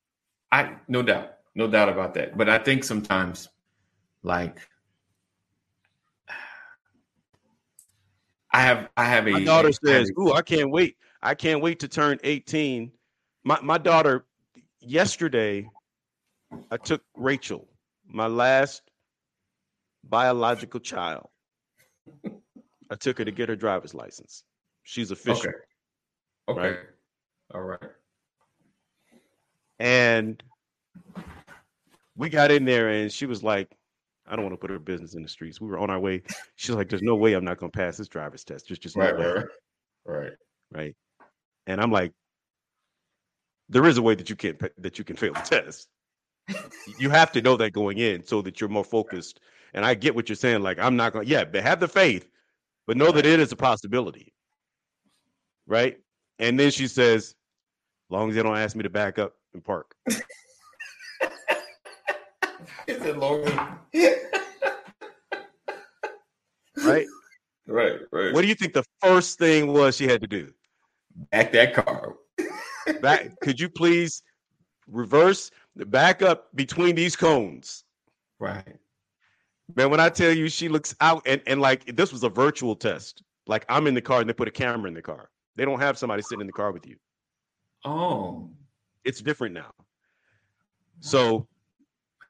Speaker 2: I no doubt, no doubt about that. But I think sometimes, like, I have, I have a.
Speaker 3: My daughter says,
Speaker 2: a-
Speaker 3: "Ooh, I can't wait. I can't wait to turn 18." My my daughter yesterday I took Rachel, my last biological child. I took her to get her driver's license. She's official.
Speaker 2: okay, okay,
Speaker 3: right?
Speaker 2: All right,
Speaker 3: And we got in there and she was like, I don't want to put her business in the streets. We were on our way. She's like, There's no way I'm not gonna pass this driver's test. There's just
Speaker 2: right, right, right,
Speaker 3: right? And I'm like, there is a way that you can that you can fail the test. you have to know that going in so that you're more focused. And I get what you're saying. Like, I'm not going. to Yeah, but have the faith, but know that it is a possibility, right? And then she says, "As long as they don't ask me to back up and park." [laughs]
Speaker 2: Is it long?
Speaker 3: Right?
Speaker 2: right, right.
Speaker 3: what do you think the first thing was she had to do?
Speaker 2: Back that car.
Speaker 3: Back, could you please reverse the back up between these cones?
Speaker 2: Right.
Speaker 3: Man, when I tell you she looks out and, and like this was a virtual test. Like I'm in the car and they put a camera in the car. They don't have somebody sitting in the car with you.
Speaker 2: Oh,
Speaker 3: It's different now. So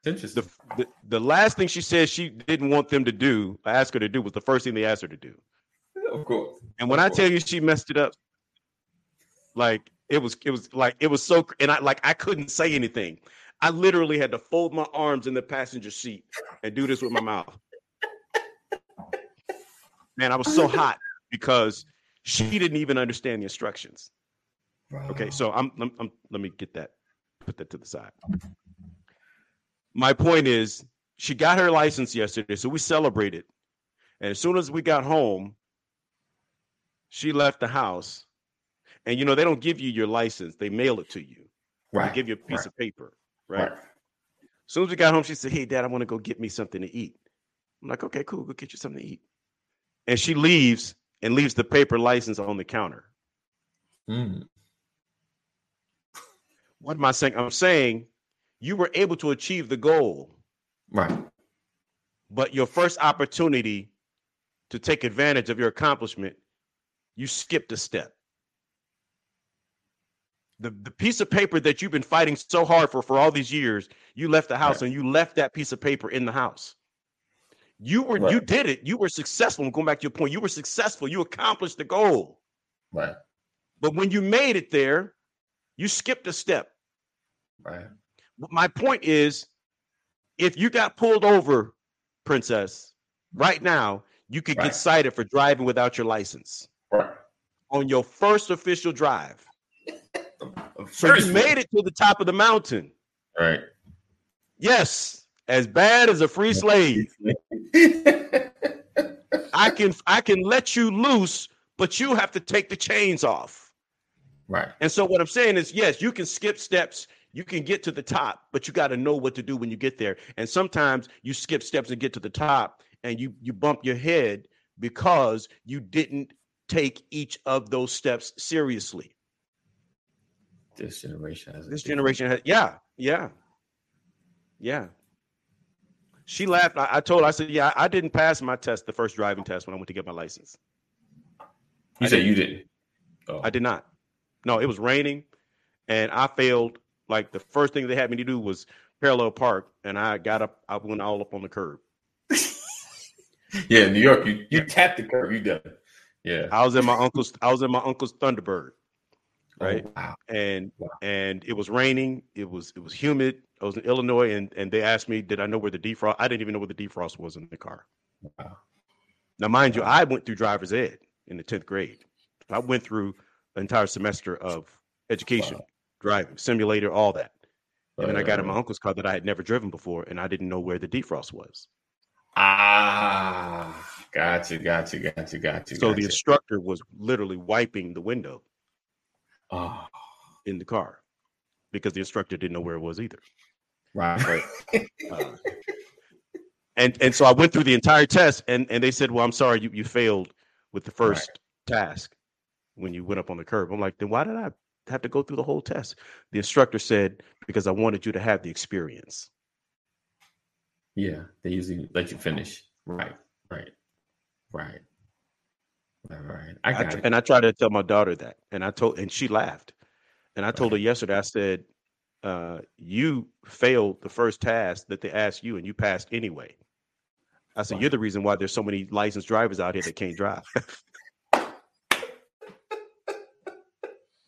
Speaker 3: the, the the last thing she said she didn't want them to do, I asked her to do, was the first thing they asked her to do.
Speaker 2: of course.
Speaker 3: And when
Speaker 2: Of
Speaker 3: I
Speaker 2: course.
Speaker 3: tell you she messed it up, like it was it was like it was so and I like I couldn't say anything. I literally had to fold my arms in the passenger seat and do this with my mouth. Man, I was so [laughs] hot because she didn't even understand the instructions. Okay, so I'm, I'm, I'm let me get that, put that to the side. My point is, she got her license yesterday, so we celebrated. And as soon as we got home, she left the house. And you know, they don't give you your license, they mail it to you.
Speaker 2: right.
Speaker 3: They give you a piece
Speaker 2: right,
Speaker 3: of paper, right?
Speaker 2: right.
Speaker 3: As soon as we got home, she said, Hey, dad, I want to go get me something to eat. I'm like, Okay, cool, go get you something to eat. And she leaves and leaves the paper license on the counter.
Speaker 2: Mm.
Speaker 3: What am I saying? I'm saying you were able to achieve the goal,
Speaker 2: Right.
Speaker 3: but your first opportunity to take advantage of your accomplishment, you skipped a step. The, the piece of paper that you've been fighting so hard for for all these years, you left the house
Speaker 2: Right.
Speaker 3: and you left that piece of paper in the house. You were you did it. You were successful. And going back to your point, you were successful. You accomplished the goal.
Speaker 2: Right.
Speaker 3: But when you made it there, you skipped a step.
Speaker 2: Right.
Speaker 3: my point is if you got pulled over princess, right now, you could
Speaker 2: Right.
Speaker 3: get cited for driving without your license
Speaker 2: Right.
Speaker 3: on your first official drive. So [laughs]
Speaker 2: First
Speaker 3: you made it to the top of the mountain.
Speaker 2: Right.
Speaker 3: Yes, as bad as a free slave. [laughs] I can I can let you loose, but you have to take the chains off.
Speaker 2: right.
Speaker 3: And so what I'm saying is, yes, you can skip steps, you can get to the top, but you got to know what to do when you get there. And sometimes you skip steps and get to the top, and you you bump your head because you didn't take each of those steps seriously.
Speaker 2: This generation has
Speaker 3: This generation has, yeah, yeah, yeah. She laughed. I, I told her, I said, yeah, I didn't pass my test, the first driving test when I went to get my license.
Speaker 2: You
Speaker 3: I
Speaker 2: said
Speaker 3: didn't.
Speaker 2: you didn't. Oh.
Speaker 3: I did not. No, it was raining, and I failed. Like the first thing they had me to do was parallel park, and I got up. I went all up on the curb. [laughs]
Speaker 2: Yeah, New York, you you tapped the curve, you done. Yeah.
Speaker 3: I was in my uncle's. I was in my uncle's Thunderbird, oh, right?
Speaker 2: Oh, wow.
Speaker 3: and
Speaker 2: Wow.
Speaker 3: and it was raining. It was it was humid. I was in Illinois, and and they asked me, did I know where the defrost? I didn't even know where the defrost was in the car.
Speaker 2: Wow.
Speaker 3: Now, mind you, I went through driver's ed in the tenth grade. I went through the entire semester of education,
Speaker 2: Wow.
Speaker 3: Driving, simulator, all that. And then I got in my uncle's car that I had never driven before, and I didn't know where the defrost was.
Speaker 2: Ah, gotcha, gotcha, gotcha, gotcha.
Speaker 3: So the instructor was literally wiping the window
Speaker 2: oh,
Speaker 3: in the car because the instructor didn't know where it was either.
Speaker 2: right, right.
Speaker 3: Uh, and and so I went through the entire test, and and they said, "Well, I'm sorry, you you failed with the first task when you went up on the curb." I'm like, "Then why did I have to go through the whole test?" The instructor said, "Because I wanted you to have the experience."
Speaker 2: Yeah, they usually let you finish. Right, right, right, right, right. I
Speaker 3: I
Speaker 2: got it.
Speaker 3: and I tried to tell my daughter that, and I told, and she laughed, and I told her yesterday. I said, uh, "You failed the first task that they asked you, and you passed anyway." I said,
Speaker 2: Wow.
Speaker 3: "You're the reason why there's so many licensed drivers out here that can't drive." [laughs]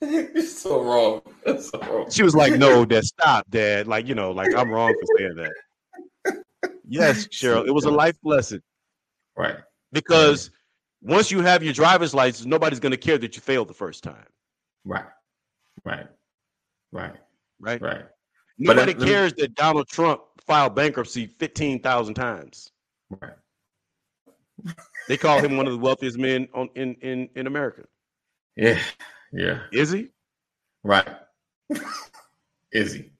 Speaker 2: You're so wrong. So wrong.
Speaker 3: She was like, "No, Dad, stop, Dad. Like, you know, like I'm wrong for saying that." Yes, [laughs] Cheryl, it was a life lesson
Speaker 2: Right,
Speaker 3: because once you have your driver's license, nobody's going to care that you failed the first time,
Speaker 2: right, right, right,
Speaker 3: right?
Speaker 2: right,
Speaker 3: Nobody
Speaker 2: me-
Speaker 3: cares that Donald Trump filed bankruptcy fifteen thousand times.
Speaker 2: right.
Speaker 3: They call him [laughs] one of the wealthiest men on in in in America.
Speaker 2: Yeah, yeah,
Speaker 3: Is he?
Speaker 2: right. [laughs] Is he?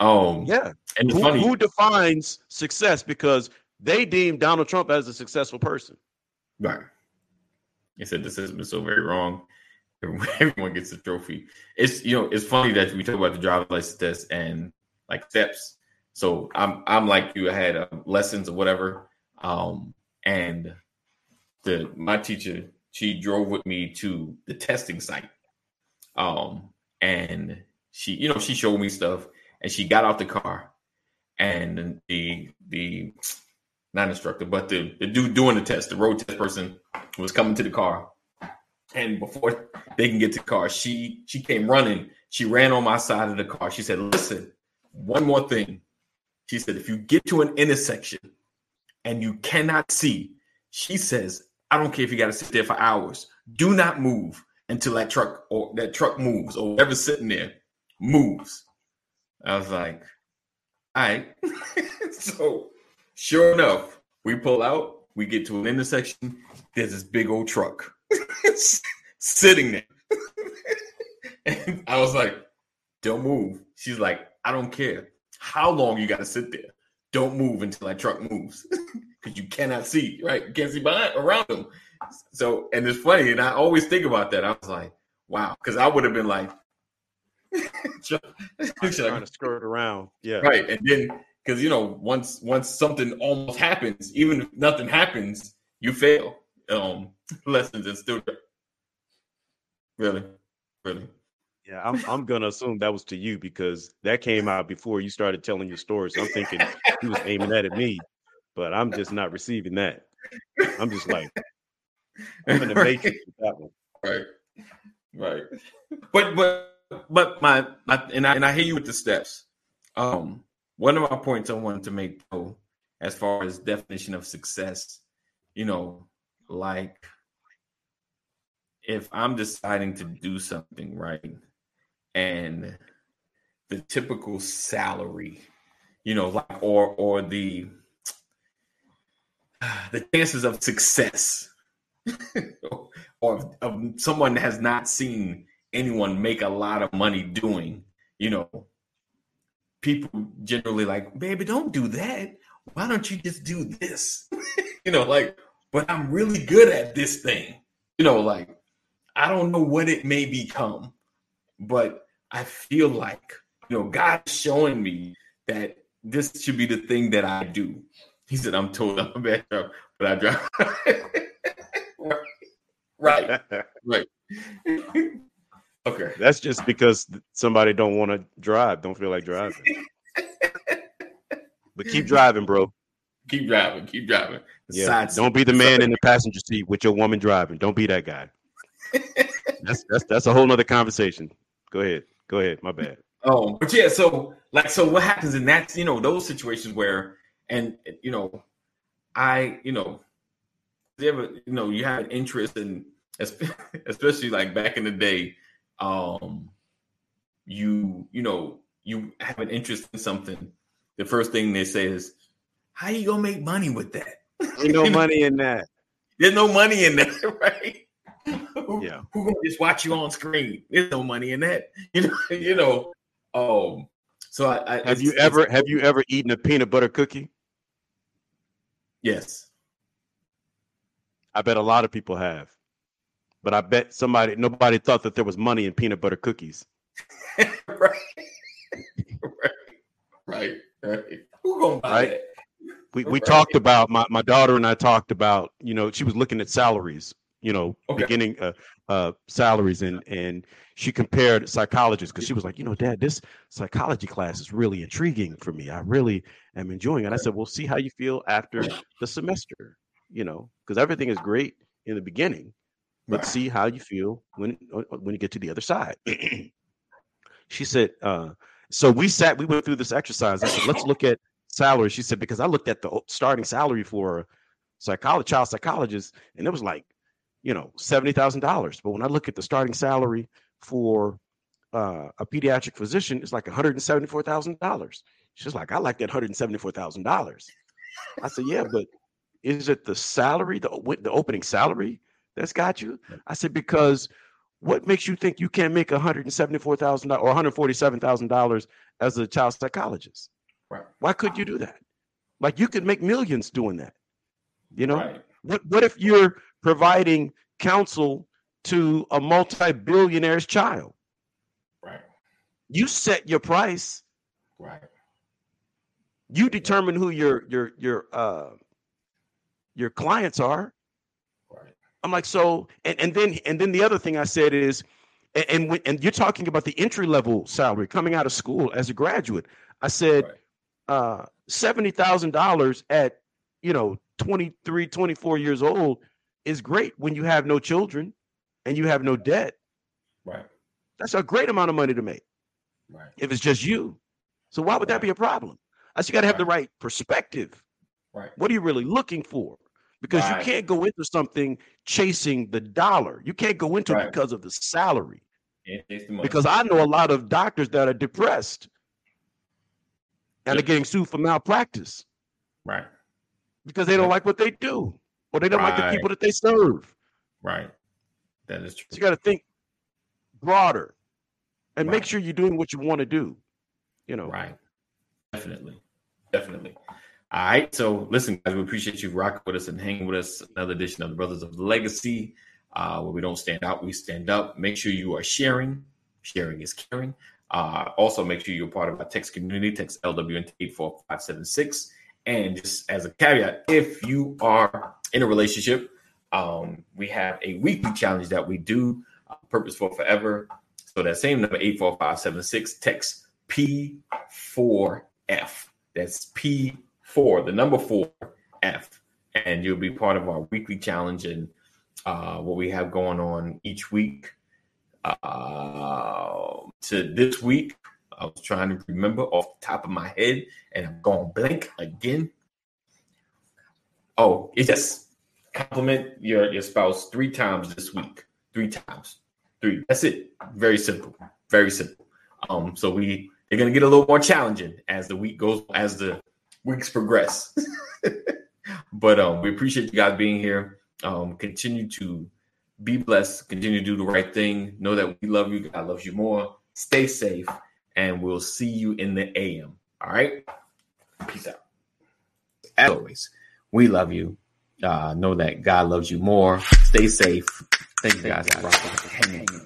Speaker 2: Um,
Speaker 3: Yeah.
Speaker 2: and
Speaker 3: Who, who defines success? Because they deem Donald Trump as a successful person.
Speaker 2: Right. He said the system is so very wrong. [laughs] Everyone gets a trophy. It's you know it's funny that we talk about the driver's license test and like steps. So I'm I'm like you. I had uh, lessons or whatever, um, and the my teacher she drove with me to the testing site, um, and she you know she showed me stuff and she got out the car, and the the not instructor, but the, the dude doing the test, the road test person was coming to the car. And before they can get to the car, she she came running. She ran on my side of the car. She said, Listen, one more thing. She said, if you get to an intersection and you cannot see, she says, I don't care if you got to sit there for hours. Do not move until that truck or that truck moves or whatever's sitting there moves. I was like, all right. [laughs] so sure enough, we pull out, we get to an intersection, there's this big old truck [laughs] sitting there. [laughs] and I was like, don't move. She's like, I don't care how long you got to sit there. Don't move until that truck moves [laughs] because you cannot see, right? You can't see behind around them. So, and it's funny, and I always think about that. I was like, wow, because I would have been like, [laughs]
Speaker 3: Trying to skirt around. Yeah.
Speaker 2: right and then because you know once once something almost happens even if nothing happens you fail um [laughs] lessons and still really really
Speaker 3: Yeah, I'm I'm gonna assume that was to you because that came out before you started telling your story. So I'm thinking he was aiming that at me, but I'm just not receiving that. I'm just like I'm in the [laughs] matrix with that one.
Speaker 2: right right but but but my, my and I and I hear you with the steps um one of my points I wanted to make though as far as definition of success, you know, like if I'm deciding to do something right and the typical salary, you know, like or or the the chances of success [laughs] or of someone has not seen anyone make a lot of money doing, you know, people generally like, baby, don't do that. Why don't you just do this? [laughs] you know, like, but I'm really good at this thing. You know, like, I don't know what it may become, but I feel like, you know, God's showing me that this should be the thing that I do. He said, I'm told [laughs] I'm a bad driver, but I drive. [laughs] right. Right. [laughs] okay.
Speaker 3: That's just because somebody don't want to drive, don't feel like driving. but keep driving, bro.
Speaker 2: Keep driving. Keep driving.
Speaker 3: Yeah. Don't be the man in the passenger seat with your woman driving. Don't be that guy. that's that's that's a whole nother conversation. Go ahead. Go ahead. My bad.
Speaker 2: Oh, but yeah, so like so what happens in that, you know, those situations where and you know, I, you know, you ever, you know, you have an interest in [laughs] especially like back in the day, um, you, you know, you have an interest in something. The first thing they say is, How you gonna make money with that?
Speaker 3: Ain't no [laughs] money in that.
Speaker 2: There's no money in that, [laughs] right? [laughs] Who-
Speaker 3: Yeah.
Speaker 2: Who gonna just watch you on screen? There's no money in that. [laughs] You know, you know. Um so I, I
Speaker 3: Have you ever have you ever eaten a peanut butter cookie?
Speaker 2: yes.
Speaker 3: I bet a lot of people have. But I bet somebody nobody thought that there was money in peanut butter cookies. [laughs]
Speaker 2: right. right. Right. Right. Who gonna buy
Speaker 3: Right.
Speaker 2: that?
Speaker 3: We we
Speaker 2: Right.
Speaker 3: talked about my, my daughter and I talked about, you know, she was looking at salaries, you know,
Speaker 2: Okay.
Speaker 3: beginning uh, uh salaries and and she compared psychologists because she was like, you know, dad, this psychology class is really intriguing for me. I really am enjoying it. I said, well, see how you feel after the semester, you know, because everything is great in the beginning, but
Speaker 2: Right.
Speaker 3: see how you feel when uh, when you get to the other side. [clears throat] she said, uh, so we sat, we went through this exercise. I said, let's look at salary. She said, because I looked at the starting salary for a psychology, child psychologist, and it was like, you know, seventy thousand dollars. But when I look at the starting salary for uh, a pediatric physician, it's like one hundred and seventy-four thousand dollars. She's like, I like that one hundred and seventy-four thousand dollars. I said, yeah, but is it the salary, the the opening salary that's got you? I said, because what makes you think you can't make one hundred and seventy-four thousand dollars or one hundred forty-seven thousand dollars as a child psychologist?
Speaker 2: Right.
Speaker 3: Why could you do that? Like you could make millions doing that. You know,
Speaker 2: Right.
Speaker 3: what what if you're providing counsel to a multi-billionaire's child?
Speaker 2: Right.
Speaker 3: You set your price.
Speaker 2: Right.
Speaker 3: You determine who your your your uh your clients are.
Speaker 2: Right.
Speaker 3: I'm like, so, and, and then and then the other thing I said is, and and, when, and you're talking about the entry level salary coming out of school as a graduate. I said,
Speaker 2: Right.
Speaker 3: uh, seventy thousand dollars at you know 23, 24 years old is great when you have no children and you have no debt.
Speaker 2: Right.
Speaker 3: That's a great amount of money to make
Speaker 2: Right.
Speaker 3: if it's just you. So why would that be a problem? I said you got to have the
Speaker 2: Right.
Speaker 3: right perspective.
Speaker 2: Right.
Speaker 3: What are you really looking for? Because
Speaker 2: Right.
Speaker 3: you can't go into something chasing the dollar. You can't go into it because of the salary.
Speaker 2: Can't chase the money.
Speaker 3: Because I know a lot of doctors that are depressed and are getting sued for malpractice
Speaker 2: right.
Speaker 3: because they don't
Speaker 2: Yep.
Speaker 3: like what they do or they don't like the people that they serve.
Speaker 2: Right. That is true.
Speaker 3: So you got to think broader and make sure you're doing what you want to do. You know,
Speaker 2: Right. Definitely. Definitely. All right. So listen, guys, we appreciate you rocking with us and hanging with us. Another edition of the Brothers of Legacy, uh, where we don't stand out, we stand up. Make sure you are sharing. Sharing is caring. Uh, also, make sure you're part of our text community. Text LWN 84576. And just as a caveat, if you are in a relationship, um, we have a weekly challenge that we do, uh, Purpose for Forever. So that same number, 84576, text P4F. That's P4, the number four F. And you'll be part of our weekly challenge and uh, what we have going on each week. Uh, to this week, I was trying to remember off the top of my head, and I'm going blank again. Oh, just compliment your your spouse three times this week. Three times. Three. That's it. Very simple. Very simple. Um, so we they're gonna get a little more challenging as the week goes, as the weeks progress. [laughs] but um, we appreciate you guys being here. Um, continue to be blessed, continue to do the right thing. Know that we love you. God loves you more. Stay safe, and we'll see you in the AM. All right. Peace out. As always, we love you. Uh, know that God loves you more. Stay safe. Thank you guys for rocking. Hanging.